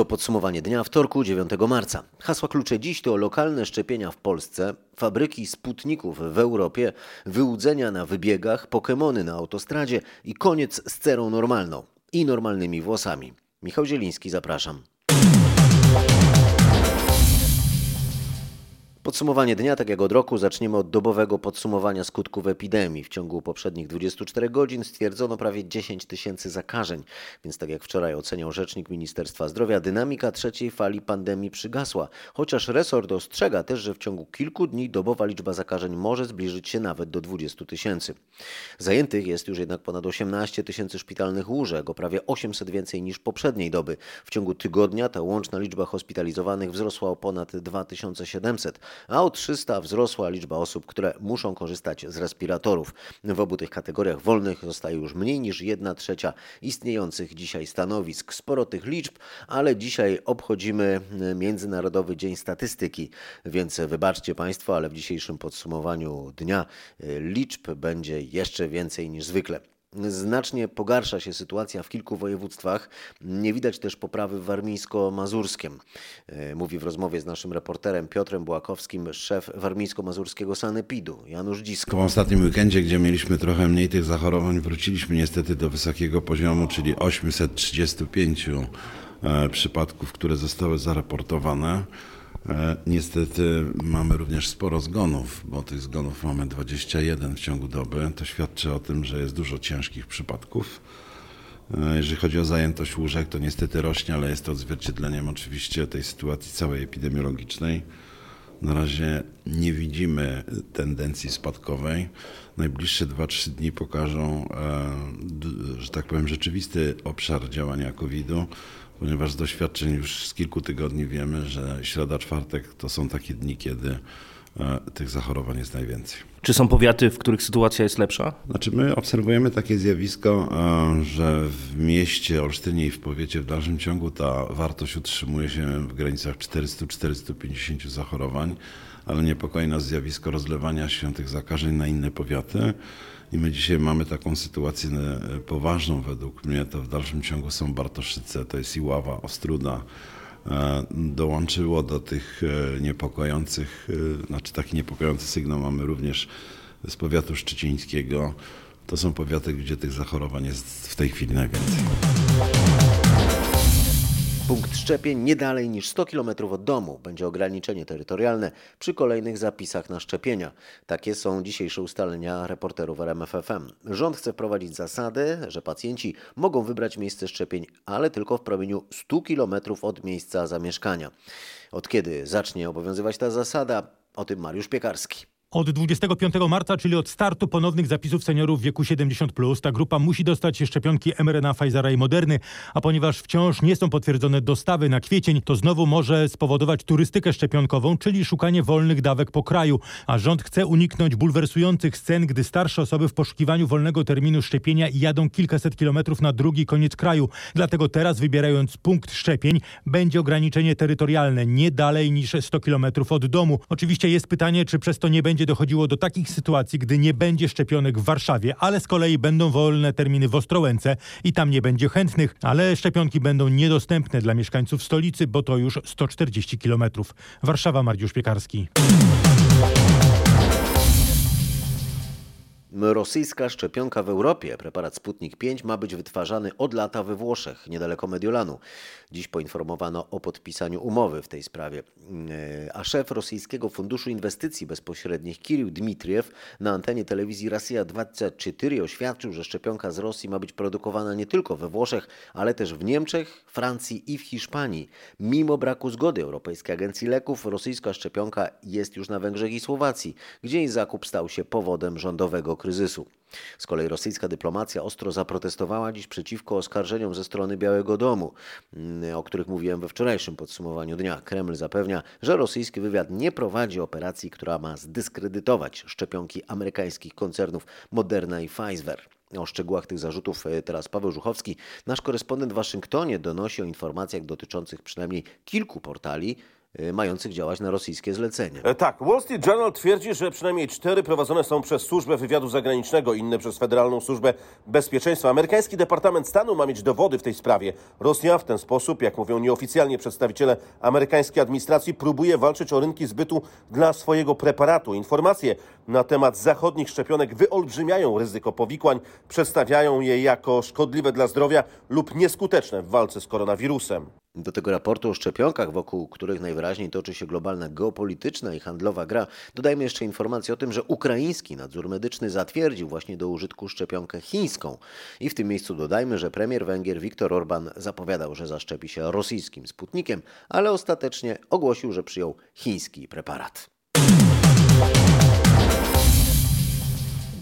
To podsumowanie dnia wtorku 9 marca. Hasła klucze dziś to lokalne szczepienia w Polsce, fabryki sputników w Europie, wyłudzenia na wybiegach, pokemony na autostradzie i koniec z cerą normalną i normalnymi włosami. Michał Zieliński, zapraszam. Podsumowanie dnia, tak jak od roku, zaczniemy od dobowego podsumowania skutków epidemii. W ciągu poprzednich 24 godzin stwierdzono prawie 10 tysięcy zakażeń, więc tak jak wczoraj oceniał rzecznik Ministerstwa Zdrowia, dynamika trzeciej fali pandemii przygasła. Chociaż resort ostrzega też, że w ciągu kilku dni dobowa liczba zakażeń może zbliżyć się nawet do 20 tysięcy. Zajętych jest już jednak ponad 18 tysięcy szpitalnych łóżek, o prawie 800 więcej niż poprzedniej doby. W ciągu tygodnia ta łączna liczba hospitalizowanych wzrosła o ponad 2700 a o 300 wzrosła liczba osób, które muszą korzystać z respiratorów. W obu tych kategoriach wolnych zostaje już mniej niż 1 trzecia istniejących dzisiaj stanowisk. Sporo tych liczb, ale dzisiaj obchodzimy Międzynarodowy Dzień Statystyki, więc wybaczcie Państwo, ale w dzisiejszym podsumowaniu dnia liczb będzie jeszcze więcej niż zwykle. Znacznie pogarsza się sytuacja w kilku województwach. Nie widać też poprawy w warmińsko-mazurskim. E, mówi w rozmowie z naszym reporterem Piotrem Błakowskim szef warmińsko-mazurskiego sanepidu Janusz Dzisko. W ostatnim weekendzie, gdzie mieliśmy trochę mniej tych zachorowań, wróciliśmy niestety do wysokiego poziomu, czyli 835 e, przypadków, które zostały zaraportowane. E, niestety mamy również sporo zgonów, bo tych zgonów mamy 21 w ciągu doby. To świadczy o tym, że jest dużo ciężkich przypadków. E, jeżeli chodzi o zajętość łóżek, to niestety rośnie, ale jest to odzwierciedleniem oczywiście tej sytuacji całej epidemiologicznej. Na razie nie widzimy tendencji spadkowej. Najbliższe 2-3 dni pokażą, e, że tak powiem, rzeczywisty obszar działania COVID-u ponieważ z doświadczeń już z kilku tygodni wiemy, że środa, czwartek to są takie dni, kiedy e, tych zachorowań jest najwięcej. Czy są powiaty, w których sytuacja jest lepsza? Znaczy my obserwujemy takie zjawisko, e, że w mieście Olsztynie i w powiecie w dalszym ciągu ta wartość utrzymuje się w granicach 400-450 zachorowań, ale niepokoi nas zjawisko rozlewania się tych zakażeń na inne powiaty. I my dzisiaj mamy taką sytuację e, poważną według mnie. To w dalszym ciągu są Bartoszyce, to jest Iława, Ostruda. E, dołączyło do tych e, niepokojących, znaczy taki niepokojący sygnał mamy również z powiatu szczecińskiego. To są powiaty, gdzie tych zachorowań jest w tej chwili najwięcej punkt szczepień nie dalej niż 100 km od domu. Będzie ograniczenie terytorialne przy kolejnych zapisach na szczepienia. Takie są dzisiejsze ustalenia reporterów RMFFM. Rząd chce wprowadzić zasadę, że pacjenci mogą wybrać miejsce szczepień, ale tylko w promieniu 100 km od miejsca zamieszkania. Od kiedy zacznie obowiązywać ta zasada? O tym Mariusz Piekarski. Od 25 marca, czyli od startu ponownych zapisów seniorów w wieku 70, ta grupa musi dostać szczepionki mRNA Pfizera i Moderny, a ponieważ wciąż nie są potwierdzone dostawy na kwiecień, to znowu może spowodować turystykę szczepionkową, czyli szukanie wolnych dawek po kraju. A rząd chce uniknąć bulwersujących scen, gdy starsze osoby w poszukiwaniu wolnego terminu szczepienia jadą kilkaset kilometrów na drugi koniec kraju. Dlatego teraz, wybierając punkt szczepień, będzie ograniczenie terytorialne nie dalej niż 100 kilometrów od domu. Oczywiście jest pytanie, czy przez to nie będzie będzie dochodziło do takich sytuacji, gdy nie będzie szczepionek w Warszawie, ale z kolei będą wolne terminy w Ostrołęce i tam nie będzie chętnych, ale szczepionki będą niedostępne dla mieszkańców stolicy, bo to już 140 km. Warszawa, Mariusz Piekarski. Rosyjska szczepionka w Europie, preparat Sputnik 5, ma być wytwarzany od lata we Włoszech, niedaleko Mediolanu. Dziś poinformowano o podpisaniu umowy w tej sprawie. E, a szef Rosyjskiego Funduszu Inwestycji Bezpośrednich Kirill Dmitriew na antenie telewizji Rosja 24 oświadczył, że szczepionka z Rosji ma być produkowana nie tylko we Włoszech, ale też w Niemczech, Francji i w Hiszpanii. Mimo braku zgody Europejskiej Agencji Leków, rosyjska szczepionka jest już na Węgrzech i Słowacji, gdzie jej zakup stał się powodem rządowego kryzysu. Z kolei rosyjska dyplomacja ostro zaprotestowała dziś przeciwko oskarżeniom ze strony Białego Domu, mm, o których mówiłem we wczorajszym podsumowaniu dnia. Kreml zapewnia, że rosyjski wywiad nie prowadzi operacji, która ma zdyskredytować szczepionki amerykańskich koncernów Moderna i Pfizer. O szczegółach tych zarzutów e, teraz Paweł Żuchowski. Nasz korespondent w Waszyngtonie donosi o informacjach dotyczących przynajmniej kilku portali, mających działać na rosyjskie zlecenie. E, Tak, Wall Street Journal twierdzi, że przynajmniej cztery prowadzone są przez Służbę Wywiadu Zagranicznego, inne przez Federalną Służbę Bezpieczeństwa. Amerykański Departament Stanu ma mieć dowody w tej sprawie. Rosja w ten sposób, jak mówią nieoficjalnie przedstawiciele amerykańskiej administracji, próbuje walczyć o rynki zbytu dla swojego preparatu. Informacje na temat zachodnich szczepionek wyolbrzymiają ryzyko powikłań, przedstawiają je jako szkodliwe dla zdrowia lub nieskuteczne w walce z koronawirusem. Do tego raportu o szczepionkach, wokół których najwyraźniej toczy się globalna geopolityczna i handlowa gra, dodajmy jeszcze informację o tym, że ukraiński nadzór medyczny zatwierdził właśnie do użytku szczepionkę chińską. I w tym miejscu dodajmy, że premier Węgier Viktor Orban zapowiadał, że zaszczepi się rosyjskim sputnikiem, ale ostatecznie ogłosił, że przyjął chiński preparat.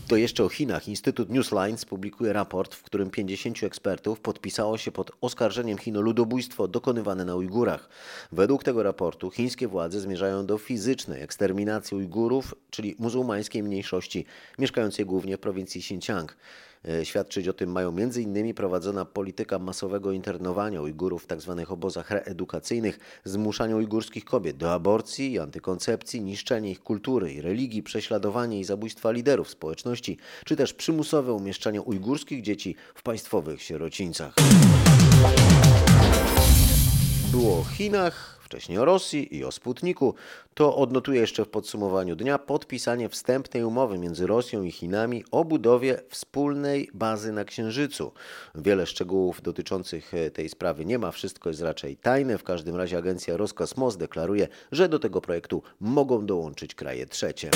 To jeszcze o Chinach. Instytut Newslines publikuje raport, w którym 50 ekspertów podpisało się pod oskarżeniem Chin o ludobójstwo dokonywane na Ujgurach. Według tego raportu chińskie władze zmierzają do fizycznej eksterminacji Ujgurów, czyli muzułmańskiej mniejszości mieszkającej głównie w prowincji Xinjiang. E, Świadczyć o tym mają m.in. prowadzona polityka masowego internowania Ujgurów w tzw. obozach reedukacyjnych, zmuszanie ujgurskich kobiet do aborcji i antykoncepcji, niszczenie ich kultury i religii, prześladowanie i zabójstwa liderów społeczności, czy też przymusowe umieszczanie ujgurskich dzieci w państwowych sierocińcach. Było o Chinach, wcześniej o Rosji i o Sputniku. To odnotuję jeszcze w podsumowaniu dnia podpisanie wstępnej umowy między Rosją i Chinami o budowie wspólnej bazy na Księżycu. Wiele szczegółów dotyczących e, tej sprawy nie ma, wszystko jest raczej tajne. W każdym razie agencja Roskosmos deklaruje, że do tego projektu mogą dołączyć kraje trzecie.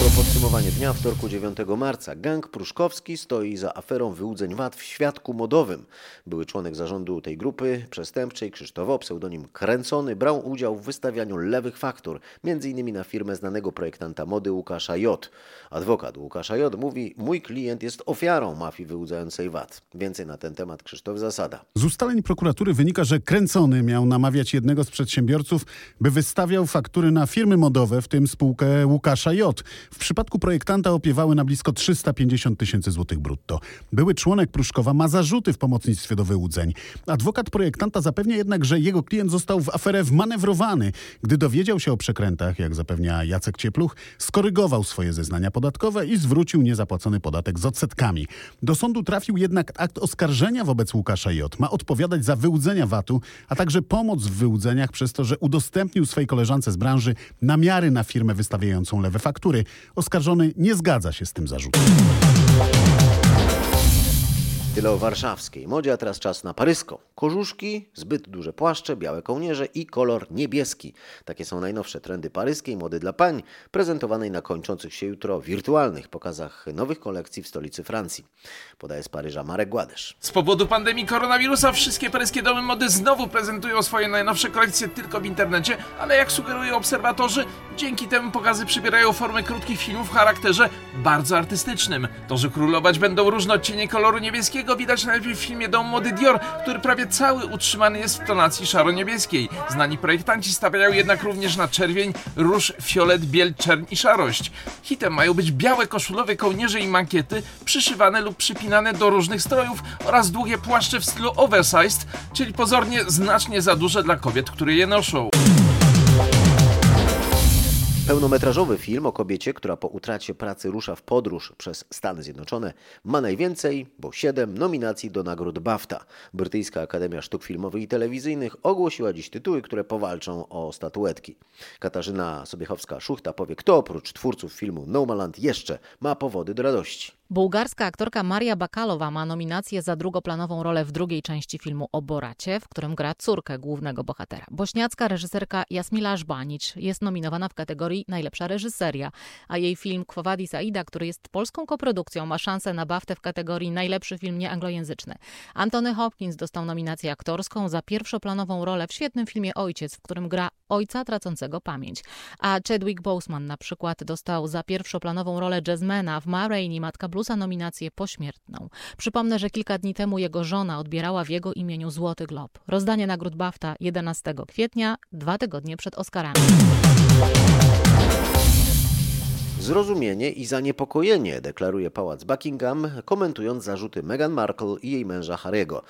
To podsumowanie dnia wtorku 9 marca. Gang Pruszkowski stoi za aferą wyłudzeń VAT w świadku modowym. Były członek zarządu tej grupy przestępczej Krzysztof pseudonim Kręcony, brał udział w wystawianiu lewych faktur, m.in. na firmę znanego projektanta mody Łukasza J. Adwokat Łukasza J. mówi, mój klient jest ofiarą mafii wyłudzającej VAT. Więcej na ten temat Krzysztof Zasada. Z ustaleń prokuratury wynika, że kręcony miał namawiać jednego z przedsiębiorców, by wystawiał faktury na firmy modowe, w tym spółkę Łukasza J. W przypadku projektanta opiewały na blisko 350 tysięcy złotych brutto. Były członek Pruszkowa ma zarzuty w pomocnictwie do wyłudzeń. Adwokat projektanta zapewnia jednak, że jego klient został w aferę wmanewrowany. Gdy dowiedział się o przekrętach, jak zapewnia Jacek Ciepluch, skorygował swoje zeznania podatkowe i zwrócił niezapłacony podatek z odsetkami. Do sądu trafił jednak akt oskarżenia wobec Łukasza J. Ma odpowiadać za wyłudzenia VAT-u, a także pomoc w wyłudzeniach przez to, że udostępnił swojej koleżance z branży namiary na firmę wystawiającą lewe faktury. Oskarżony nie zgadza się z tym zarzutem. Tyle o warszawskiej modzie, a teraz czas na paryską. Kożuszki, zbyt duże płaszcze, białe kołnierze i kolor niebieski. Takie są najnowsze trendy paryskiej mody dla pań, prezentowanej na kończących się jutro wirtualnych pokazach nowych kolekcji w stolicy Francji. Podaje z Paryża Marek Gładesz. Z powodu pandemii koronawirusa wszystkie paryskie domy mody znowu prezentują swoje najnowsze kolekcje tylko w internecie, ale jak sugerują obserwatorzy, dzięki temu pokazy przybierają formę krótkich filmów w charakterze bardzo artystycznym. To, że królować będą różne odcienie koloru niebieskiego widać najlepiej w filmie Dom Mody Dior, który prawie cały utrzymany jest w tonacji szaro-niebieskiej. Znani projektanci stawiają jednak również na czerwień, róż, fiolet, biel, czerń i szarość. Hitem mają być białe koszulowe kołnierze i mankiety, przyszywane lub przypinane do różnych strojów oraz długie płaszcze w stylu oversized, czyli pozornie znacznie za duże dla kobiet, które je noszą. Pełnometrażowy film o kobiecie, która po utracie pracy rusza w podróż przez Stany Zjednoczone, ma najwięcej, bo 7 nominacji do nagród BAFTA. Brytyjska Akademia Sztuk Filmowych i Telewizyjnych ogłosiła dziś tytuły, które powalczą o statuetki. Katarzyna Sobiechowska-Szuchta powie, kto oprócz twórców filmu Nomaland jeszcze ma powody do radości. Bułgarska aktorka Maria Bakalowa ma nominację za drugoplanową rolę w drugiej części filmu o Boracie, w którym gra córkę głównego bohatera. Bośniacka reżyserka Jasmila Żbanić jest nominowana w kategorii najlepsza reżyseria, a jej film Quo Vadis Aida, który jest polską koprodukcją, ma szansę na baftę w kategorii najlepszy film nieanglojęzyczny. Anthony Hopkins dostał nominację aktorską za pierwszoplanową rolę w świetnym filmie Ojciec, w którym gra ojca tracącego pamięć. A Chadwick Boseman na przykład dostał za pierwszoplanową rolę jazzmana w Ma Rainey, Matka Bluesa nominację pośmiertną. Przypomnę, że kilka dni temu jego żona odbierała w jego imieniu Złoty Glob. Rozdanie nagród BAFTA 11 kwietnia, dwa tygodnie przed Oscarami. Zrozumienie i zaniepokojenie deklaruje pałac Buckingham, komentując zarzuty Meghan Markle i jej męża Harry'ego.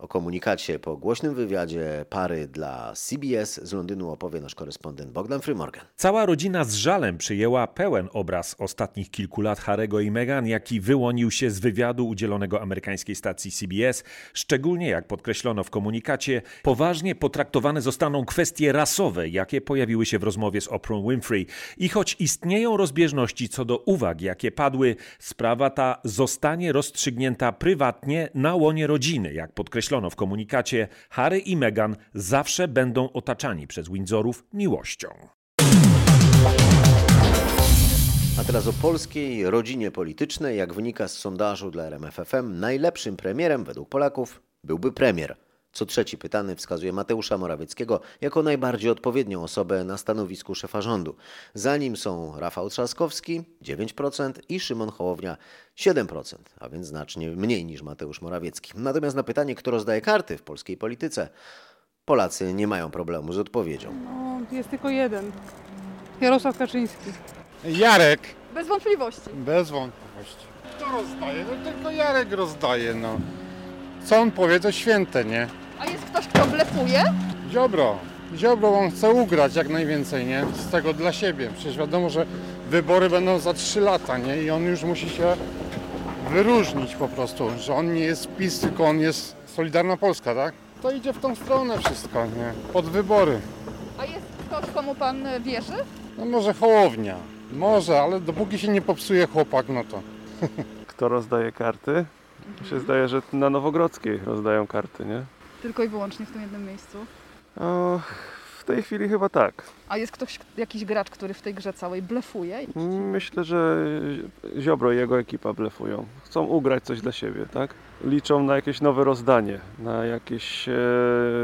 O komunikacie po głośnym wywiadzie pary dla CBS z Londynu opowie nasz korespondent Bogdan Frymorgan. Cała rodzina z żalem przyjęła pełen obraz ostatnich kilku lat Harego i Meghan, jaki wyłonił się z wywiadu udzielonego amerykańskiej stacji CBS. Szczególnie, jak podkreślono w komunikacie, poważnie potraktowane zostaną kwestie rasowe, jakie pojawiły się w rozmowie z Oprah Winfrey. I choć istnieją rozbieżności co do uwag, jakie padły, sprawa ta zostanie rozstrzygnięta prywatnie na łonie rodziny, jak podkreślono podkreślono w komunikacie, Harry i Meghan zawsze będą otaczani przez Windsorów miłością. A teraz o polskiej rodzinie politycznej. Jak wynika z sondażu dla RMFFM, najlepszym premierem według Polaków byłby premier. Co trzeci pytany wskazuje Mateusza Morawieckiego jako najbardziej odpowiednią osobę na stanowisku szefa rządu. Za nim są Rafał Trzaskowski 9% i Szymon Hołownia 7%, a więc znacznie mniej niż Mateusz Morawiecki. Natomiast na pytanie, kto rozdaje karty w polskiej polityce, Polacy nie mają problemu z odpowiedzią. No, jest tylko jeden. Jarosław Kaczyński. Jarek. Bez wątpliwości. Bez wątpliwości. Kto rozdaje? No tylko Jarek rozdaje, no. Co on powie, to święte, nie? A jest ktoś, kto blefuje? Ziobro. Ziobro on chce ugrać jak najwięcej, nie? Z tego dla siebie. Przecież wiadomo, że wybory będą za 3 lata, nie? I on już musi się wyróżnić po prostu, że on nie jest PiS, tylko on jest Solidarna Polska, tak? To idzie w tą stronę wszystko, nie? Pod wybory. A jest ktoś, komu pan wierzy? No może Hołownia. Może, ale dopóki się nie popsuje chłopak, no to... Kto rozdaje karty? Mi się zdaje, że na Nowogrodzkiej rozdają karty, nie? Tylko i wyłącznie w tym jednym miejscu. O, w tej chwili chyba tak. A jest ktoś, jakiś gracz, który w tej grze całej blefuje? Myślę, że Ziobro i jego ekipa blefują. Chcą ugrać coś dla siebie, tak? Liczą na jakieś nowe rozdanie, na jakieś, e,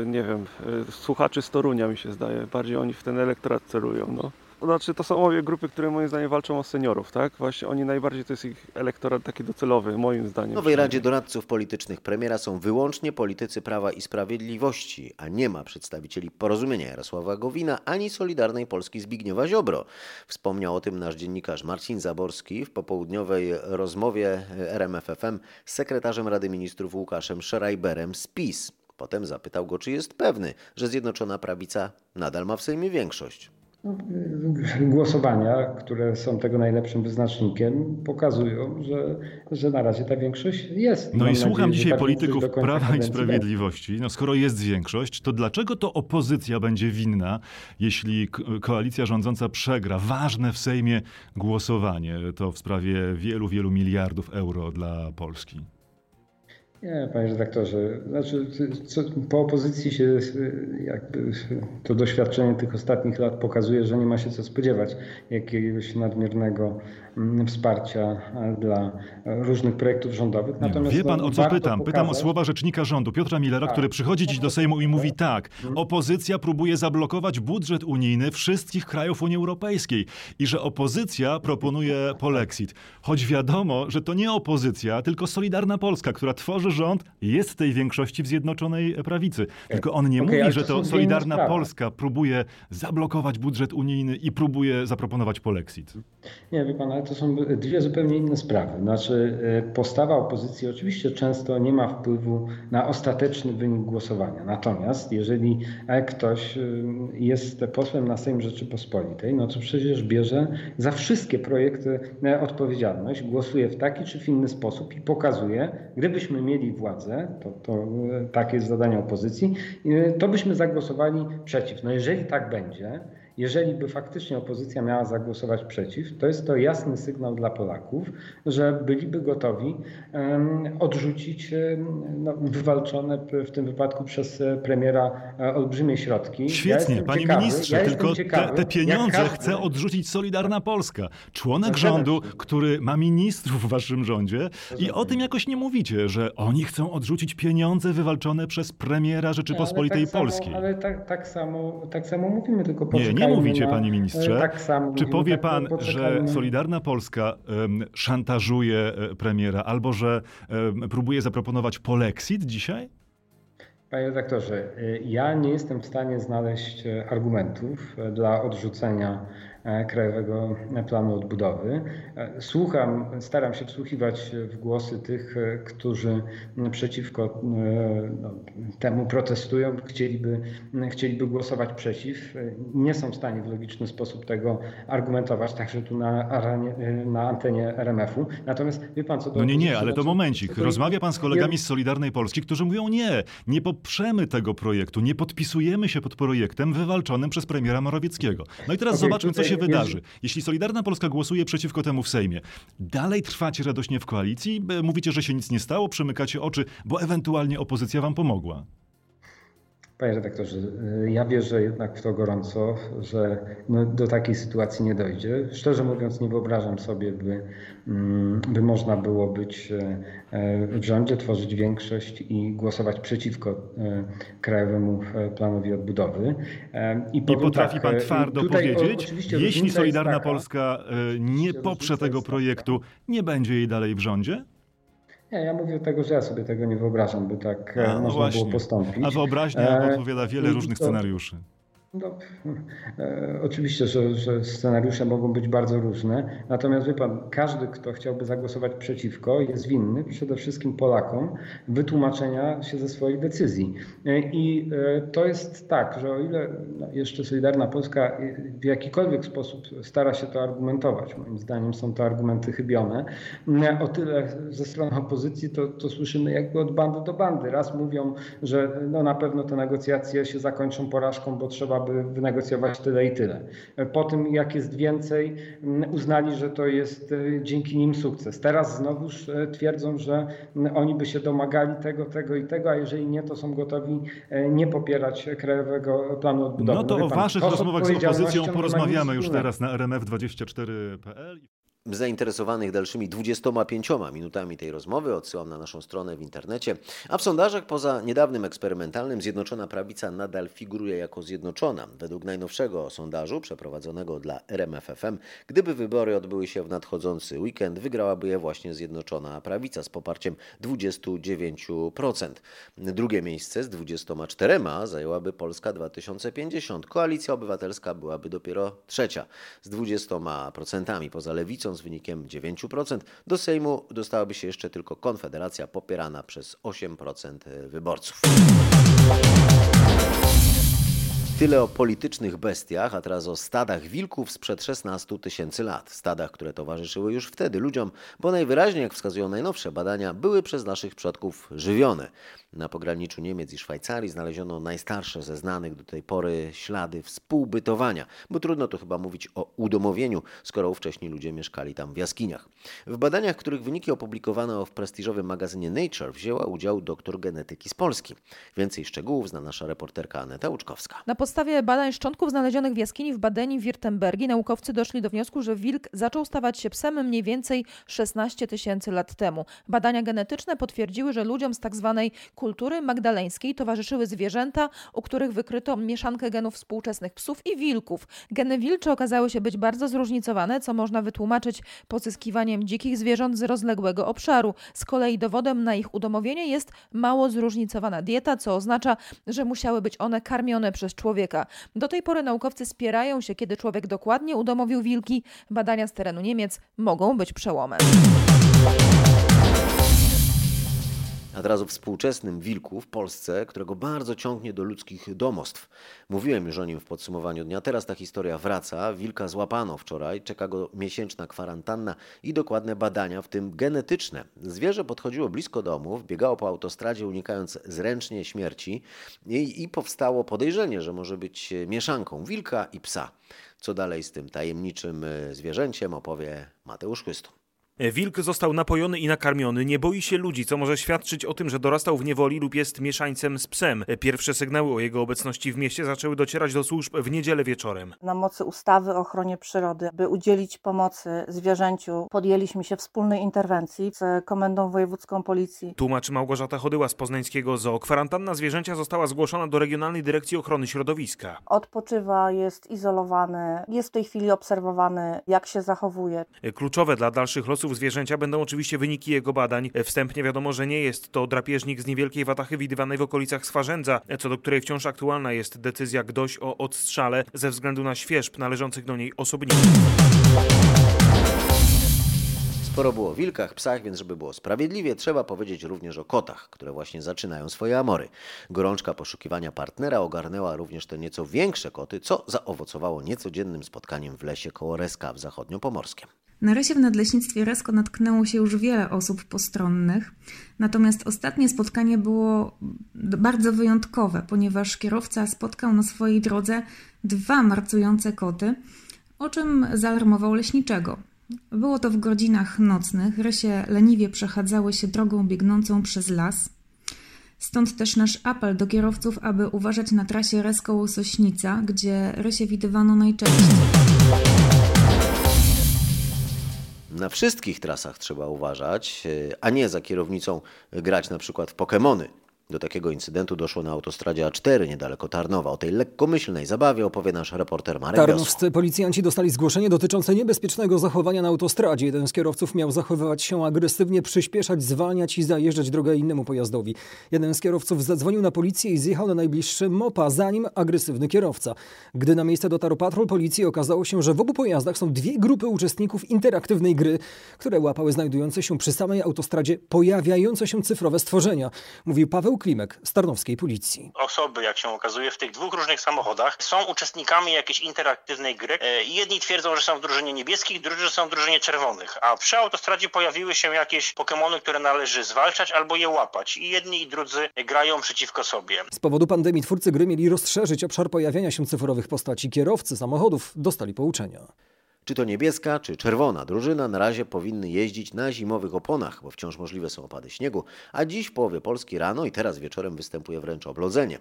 nie wiem, e, słuchaczy z Torunia mi się zdaje. Bardziej oni w ten elektorat celują, no. Znaczy, to są obie grupy, które moim zdaniem walczą o seniorów, tak? Właśnie oni najbardziej to jest ich elektorat taki docelowy, moim zdaniem. W Nowej Radzie Doradców Politycznych premiera są wyłącznie politycy Prawa i Sprawiedliwości, a nie ma przedstawicieli porozumienia Jarosława Gowina ani Solidarnej Polski Zbigniewa Ziobro. Wspomniał o tym nasz dziennikarz Marcin Zaborski w popołudniowej rozmowie RMFFM z sekretarzem Rady Ministrów Łukaszem Schreiberem z PiS. Potem zapytał go, czy jest pewny, że Zjednoczona Prawica nadal ma w Sejmie większość. Głosowania, które są tego najlepszym wyznacznikiem, pokazują, że, że na razie ta większość jest. No Mam i słucham nadzieję, dzisiaj polityków Prawa i Sprawiedliwości. No skoro jest większość, to dlaczego to opozycja będzie winna, jeśli koalicja rządząca przegra ważne w Sejmie głosowanie, to w sprawie wielu, wielu miliardów euro dla Polski? Nie, panie redaktorze, znaczy co, po opozycji się jakby to doświadczenie tych ostatnich lat pokazuje, że nie ma się co spodziewać jakiegoś nadmiernego mm, wsparcia dla różnych projektów rządowych. Natomiast, wie pan no, o co pytam? Pokazać... Pytam o słowa rzecznika rządu Piotra Millera, tak. który przychodzi dziś do Sejmu i mówi tak, mhm. opozycja próbuje zablokować budżet unijny wszystkich krajów Unii Europejskiej i że opozycja proponuje polexit. Choć wiadomo, że to nie opozycja, tylko Solidarna Polska, która tworzy rząd, jest w tej większości w Zjednoczonej Prawicy. Tylko on nie okay, mówi, że to Solidarna Polska próbuje zablokować budżet unijny i próbuje zaproponować polexit. Nie, wie pan, ale to są dwie zupełnie inne sprawy. Znaczy, e, postawa opozycji oczywiście często nie ma wpływu na ostateczny wynik głosowania. Natomiast jeżeli ktoś e, jest posłem na Sejm Rzeczypospolitej, no to przecież bierze za wszystkie projekty e, odpowiedzialność, głosuje w taki czy w inny sposób i pokazuje, gdybyśmy mieli władzę, to, to takie jest zadanie opozycji, to byśmy zagłosowali przeciw. No jeżeli tak będzie, jeżeli by faktycznie opozycja miała zagłosować przeciw, to jest to jasny sygnał dla Polaków, że byliby gotowi odrzucić no, wywalczone w tym wypadku przez premiera e, olbrzymie środki. Świetnie, ja panie ciekawy, ministrze, ja tylko ciekawy, te, te, pieniądze każdy... chce odrzucić Solidarna Polska. Członek no, rządu, który ma ministrów w waszym rządzie i o tym jakoś nie mówicie, że oni chcą odrzucić pieniądze wywalczone przez premiera Rzeczypospolitej ale tak Polskiej. Samo, ale tak, tak, samo, tak samo mówimy, tylko Nie, nie mówicie, na, panie ministrze. Tak samo Czy powie tak, pan, że Solidarna Polska szantażuje e, premiera albo że próbuje zaproponować polexit dzisiaj? Panie redaktorze, y, ja nie jestem w stanie znaleźć e, argumentów e, dla odrzucenia E, Krajowego Planu Odbudowy. E, słucham, staram się wsłuchiwać w głosy tych, e, którzy przeciwko no, temu protestują, chcieliby, chcieliby głosować przeciw. Nie są w stanie w logiczny sposób tego argumentować, także tu na, aranie, na antenie RMF-u. Natomiast wie pan co do... No nie, nie, ale to momencik. Rozmawia pan z kolegami z Solidarnej Polski, którzy mówią nie, nie poprzemy tego projektu, nie podpisujemy się pod projektem wywalczonym przez premiera Morawieckiego. No i teraz okay, zobaczmy, co się się wydarzy? Jeśli Solidarna Polska głosuje przeciwko temu w Sejmie, dalej trwacie radośnie w koalicji? Mówicie, że się nic nie stało, przymykacie oczy, bo ewentualnie opozycja wam pomogła. Panie redaktorze, y, ja wierzę jednak w to gorąco, że no, do takiej sytuacji nie dojdzie. Szczerze mówiąc, nie wyobrażam sobie, by, mm, by można było być e, e, w rządzie, tworzyć większość i głosować przeciwko e, Krajowemu Planowi Odbudowy. I, I potrafi tak, pan twardo powiedzieć, jeśli Solidarna taka, Polska nie poprze tego projektu, nie będzie jej dalej w rządzie? Nie, ja mówię tego, że ja sobie tego nie wyobrażam, by tak A, no można było postąpić. A wyobraźnia e, odpowiada wiele różnych scenariuszy. No, e, oczywiście, że, że, scenariusze mogą być bardzo różne, natomiast wie pan, każdy, kto chciałby zagłosować przeciwko, jest winny przede wszystkim Polakom wytłumaczenia się ze swojej decyzji. E, I e, to jest tak, że o ile no, jeszcze Solidarna Polska w jakikolwiek sposób stara się to argumentować, moim zdaniem są to argumenty chybione, e, o tyle ze strony opozycji to, to słyszymy jakby od bandy do bandy. Raz mówią, że no, na pewno te negocjacje się zakończą porażką, bo trzeba aby wynegocjować tyle i tyle. Po tym, jak jest więcej, uznali, że to jest e, dzięki nim sukces. Teraz znowuż e, twierdzą, że oni by się domagali tego, tego i tego, a jeżeli nie, to są gotowi e, nie popierać Krajowego Planu Odbudowy. No to o waszych rozmowach z opozycją porozmawiamy już teraz na rmf24.pl. Zainteresowanych dalszymi 25 minutami tej rozmowy odsyłam na naszą stronę w internecie. A w sondażach poza niedawnym eksperymentalnym Zjednoczona Prawica nadal figuruje jako zjednoczona. Według najnowszego sondażu przeprowadzonego dla RMFFM, gdyby wybory odbyły się w nadchodzący weekend, wygrałaby je właśnie Zjednoczona Prawica z poparciem 29%. Drugie miejsce z 24 zajęłaby Polska 2050. Koalicja Obywatelska byłaby dopiero trzecia z 20% poza lewicą z wynikiem 9%. Do Sejmu dostałaby się jeszcze tylko Konfederacja popierana przez 8% wyborców. Tyle o politycznych bestiach, a teraz o stadach wilków sprzed 16 tysięcy lat. Stadach, które towarzyszyły już wtedy ludziom, bo najwyraźniej, jak wskazują najnowsze badania, były przez naszych przodków żywione. Na pograniczu Niemiec i Szwajcarii znaleziono najstarsze ze znanych do tej pory ślady współbytowania, bo trudno tu chyba mówić o udomowieniu, skoro wcześniej ludzie mieszkali tam w jaskiniach. W badaniach, których wyniki opublikowano w prestiżowym magazynie Nature, wzięła udział doktor genetyki z Polski. Więcej szczegółów zna nasza reporterka Aneta Łuczkowska. Podstawie badań szczątków znalezionych w jaskini w Badeni-Wirtembergi naukowcy doszli do wniosku, że wilk zaczął stawać się psem mniej więcej 16 tysięcy lat temu. Badania genetyczne potwierdziły, że ludziom z tzw. Tak kultury magdaleńskiej towarzyszyły zwierzęta, u których wykryto mieszankę genów współczesnych psów i wilków. Geny wilcze okazały się być bardzo zróżnicowane, co można wytłumaczyć pozyskiwaniem dzikich zwierząt z rozległego obszaru. Z kolei dowodem na ich udomowienie jest mało zróżnicowana dieta, co oznacza, że musiały być one karmione przez człowieka. Do tej pory naukowcy spierają się, kiedy człowiek dokładnie udomowił wilki. Badania z terenu Niemiec mogą być przełomem. Od razu współczesnym wilku w Polsce, którego bardzo ciągnie do ludzkich domostw. Mówiłem już o nim w podsumowaniu dnia. Teraz ta historia wraca. Wilka złapano wczoraj, czeka go miesięczna kwarantanna i dokładne badania, w tym genetyczne. Zwierzę podchodziło blisko domów, biegało po autostradzie, unikając zręcznie śmierci i, i powstało podejrzenie, że może być mieszanką wilka i psa. Co dalej z tym tajemniczym e, zwierzęciem opowie Mateusz Chłystun. Wilk został napojony i nakarmiony, nie boi się ludzi, co może świadczyć o tym, że dorastał w niewoli lub jest mieszańcem z psem. Pierwsze sygnały o jego obecności w mieście zaczęły docierać do służb w niedzielę wieczorem. Na mocy ustawy o ochronie przyrody, by udzielić pomocy zwierzęciu, podjęliśmy się wspólnej interwencji z Komendą Wojewódzką Policji. Tłumaczy Małgorzata Chodyła z poznańskiego zoo. Kwarantanna zwierzęcia została zgłoszona do Regionalnej Dyrekcji Ochrony Środowiska. Odpoczywa, jest izolowany, jest w tej chwili obserwowany, jak się zachowuje. Kluczowe dla dalszych losów zwierzęcia będą oczywiście wyniki jego badań. Wstępnie wiadomo, że nie jest to drapieżnik z niewielkiej watachy widywanej w okolicach Swarzędza, co do której wciąż aktualna jest decyzja GDOŚ o odstrzale ze względu na świeżb należących do niej osobników. Sporo było o wilkach, psach, więc żeby było sprawiedliwie, trzeba powiedzieć również o kotach, które właśnie zaczynają swoje amory. Gorączka poszukiwania partnera ogarnęła również te nieco większe koty, co zaowocowało niecodziennym spotkaniem w lesie koło Reska w zachodniopomorskiem. Na rysie w Nadleśnictwie Resko natknęło się już wiele osób postronnych, natomiast ostatnie spotkanie było bardzo wyjątkowe, ponieważ kierowca spotkał na swojej drodze dwa marcujące koty, o czym zaalarmował leśniczego. Było to w godzinach nocnych. Rysie leniwie przechadzały się drogą biegnącą przez las. Stąd też nasz apel do kierowców, aby uważać na trasie Resko-Łosośnica, gdzie rysie widywano najczęściej. Na wszystkich trasach trzeba uważać, a nie za kierownicą grać na przykład w Pokemony. Do takiego incydentu doszło na autostradzie A4 niedaleko Tarnowa. O tej lekkomyślnej zabawie opowie nasz reporter Marek Tarnowscy policjanci dostali zgłoszenie dotyczące niebezpiecznego zachowania na autostradzie. Jeden z kierowców miał zachowywać się agresywnie, przyspieszać, zwalniać i zajeżdżać drogę innemu pojazdowi. Jeden z kierowców zadzwonił na policję i zjechał na najbliższy mopa, zanim agresywny kierowca. Gdy na miejsce dotarł patrol policji, okazało się, że w obu pojazdach są dwie grupy uczestników interaktywnej gry, które łapały znajdujące się przy samej autostradzie pojawiające się cyfrowe stworzenia. Mówił Paweł Klimek z Tarnowskiej Policji. Osoby, jak się okazuje, w tych dwóch różnych samochodach są uczestnikami jakiejś interaktywnej gry. I jedni twierdzą, że są w drużynie niebieskich, drudzy, że są w drużynie czerwonych. A przy autostradzie pojawiły się jakieś Pokémony, które należy zwalczać albo je łapać. I jedni i drudzy grają przeciwko sobie. Z powodu pandemii twórcy gry mieli rozszerzyć obszar pojawiania się cyfrowych postaci. Kierowcy samochodów dostali pouczenia. Czy to niebieska, czy czerwona drużyna na razie powinny jeździć na zimowych oponach, bo wciąż możliwe są opady śniegu, a dziś w połowie Polski rano i teraz wieczorem występuje wręcz oblodzenie.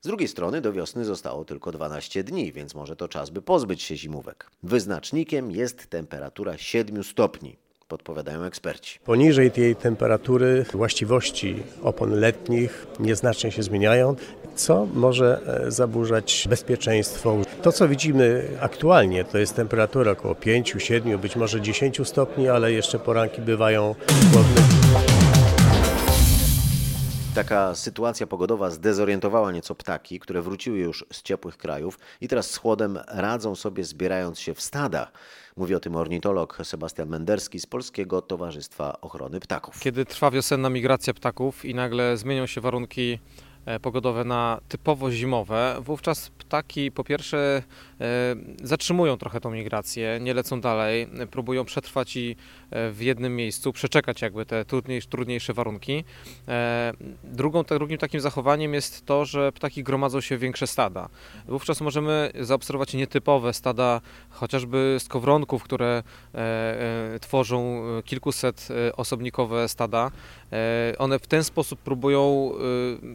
Z drugiej strony do wiosny zostało tylko 12 dni, więc może to czas, by pozbyć się zimówek. Wyznacznikiem jest temperatura 7 stopni podpowiadają eksperci. Poniżej tej temperatury właściwości opon letnich nieznacznie się zmieniają, co może zaburzać bezpieczeństwo. To, co widzimy aktualnie, to jest temperatura około 5, 7, być może 10 stopni, ale jeszcze poranki bywają chłodne. Taka sytuacja pogodowa zdezorientowała nieco ptaki, które wróciły już z ciepłych krajów i teraz z chłodem radzą sobie zbierając się w stada. Mówi o tym ornitolog Sebastian Menderski z Polskiego Towarzystwa Ochrony Ptaków. Kiedy trwa wiosenna migracja ptaków i nagle zmienią się warunki pogodowe na typowo zimowe, wówczas ptaki po pierwsze zatrzymują trochę tą migrację, nie lecą dalej, próbują przetrwać i w jednym miejscu, przeczekać jakby te trudniejsze warunki. Drugą, drugim takim zachowaniem jest to, że ptaki gromadzą się w większe stada. Wówczas możemy zaobserwować nietypowe stada chociażby skowronków, które tworzą kilkuset osobnikowe stada. One w ten sposób próbują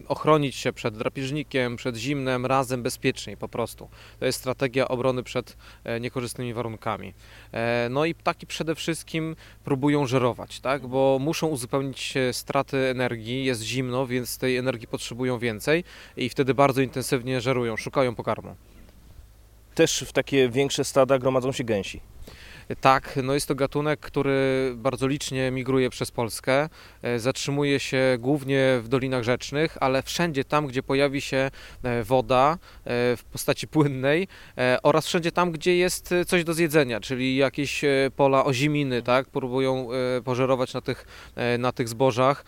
ochronić się przed drapieżnikiem, przed zimnem, razem bezpieczniej po prostu. To jest strategia obrony przed niekorzystnymi warunkami. No i ptaki przede wszystkim próbują żerować, tak? bo muszą uzupełnić straty energii, jest zimno, więc tej energii potrzebują więcej i wtedy bardzo intensywnie żerują, szukają pokarmu. Też w takie większe stada gromadzą się gęsi. Tak, no jest to gatunek, który bardzo licznie migruje przez Polskę. Zatrzymuje się głównie w dolinach rzecznych, ale wszędzie tam, gdzie pojawi się woda w postaci płynnej oraz wszędzie tam, gdzie jest coś do zjedzenia, czyli jakieś pola oziminy, tak, próbują pożerować na tych, na tych zbożach.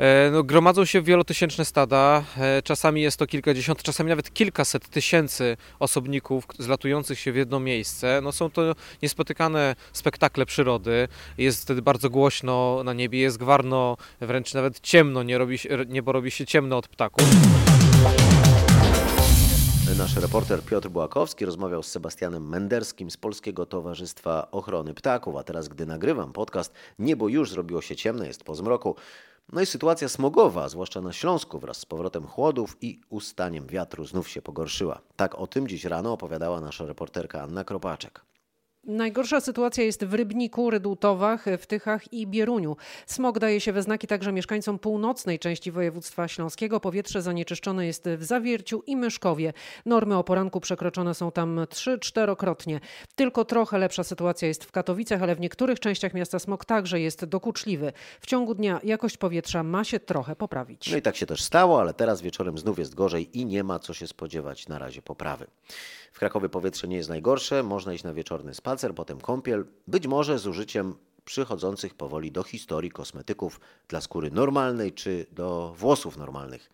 E, no, gromadzą się wielotysięczne stada, e, czasami jest to kilkadziesiąt, czasami nawet kilkaset tysięcy osobników zlatujących się w jedno miejsce. No, są to niespotykane spektakle przyrody, jest wtedy bardzo głośno na niebie, jest gwarno, wręcz nawet ciemno, nie robi niebo robi się ciemno od ptaków. Nasz reporter Piotr Błakowski rozmawiał z Sebastianem Menderskim z Polskiego Towarzystwa Ochrony Ptaków, a teraz, gdy nagrywam podcast, niebo już zrobiło się ciemne, jest po zmroku. No i sytuacja smogowa, zwłaszcza na Śląsku, wraz z powrotem chłodów i ustaniem wiatru znów się pogorszyła. Tak o tym dziś rano opowiadała nasza reporterka Anna Kropaczek. Najgorsza sytuacja jest w Rybniku, Rydultowach, w Tychach i Bieruniu. Smog daje się we znaki także mieszkańcom północnej części województwa śląskiego. Powietrze zanieczyszczone jest w Zawierciu i Myszkowie. Normy o poranku przekroczone są tam 3-4-krotnie. Tylko trochę lepsza sytuacja jest w Katowicach, ale w niektórych częściach miasta smog także jest dokuczliwy. W ciągu dnia jakość powietrza ma się trochę poprawić. No i tak się też stało, ale teraz wieczorem znów jest gorzej i nie ma co się spodziewać na razie poprawy. W Krakowie powietrze nie jest najgorsze, można iść na wieczorny spacer, potem kąpiel, być może z użyciem przychodzących powoli do historii kosmetyków dla skóry normalnej czy do włosów normalnych.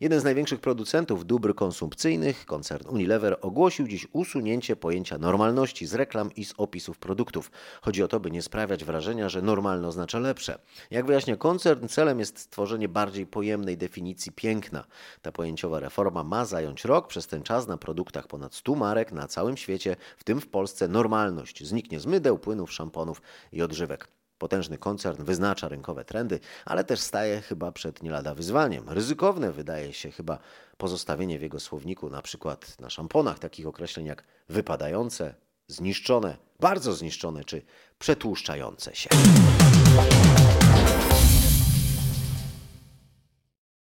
Jeden z największych producentów dóbr konsumpcyjnych, koncern Unilever, ogłosił dziś usunięcie pojęcia normalności z reklam i z opisów produktów. Chodzi o to, by nie sprawiać wrażenia, że normalne oznacza lepsze. Jak wyjaśnia koncern, celem jest stworzenie bardziej pojemnej definicji piękna. Ta pojęciowa reforma ma zająć rok. Przez ten czas na produktach ponad 100 marek na całym świecie, w tym w Polsce, normalność zniknie z mydeł, płynów, szamponów i odżywek. Potężny koncern wyznacza rynkowe trendy, ale też staje chyba przed nie lada wyzwaniem. Ryzykowne wydaje się chyba pozostawienie w jego słowniku na przykład na szamponach takich określeń jak wypadające, zniszczone, bardzo zniszczone czy przetłuszczające się.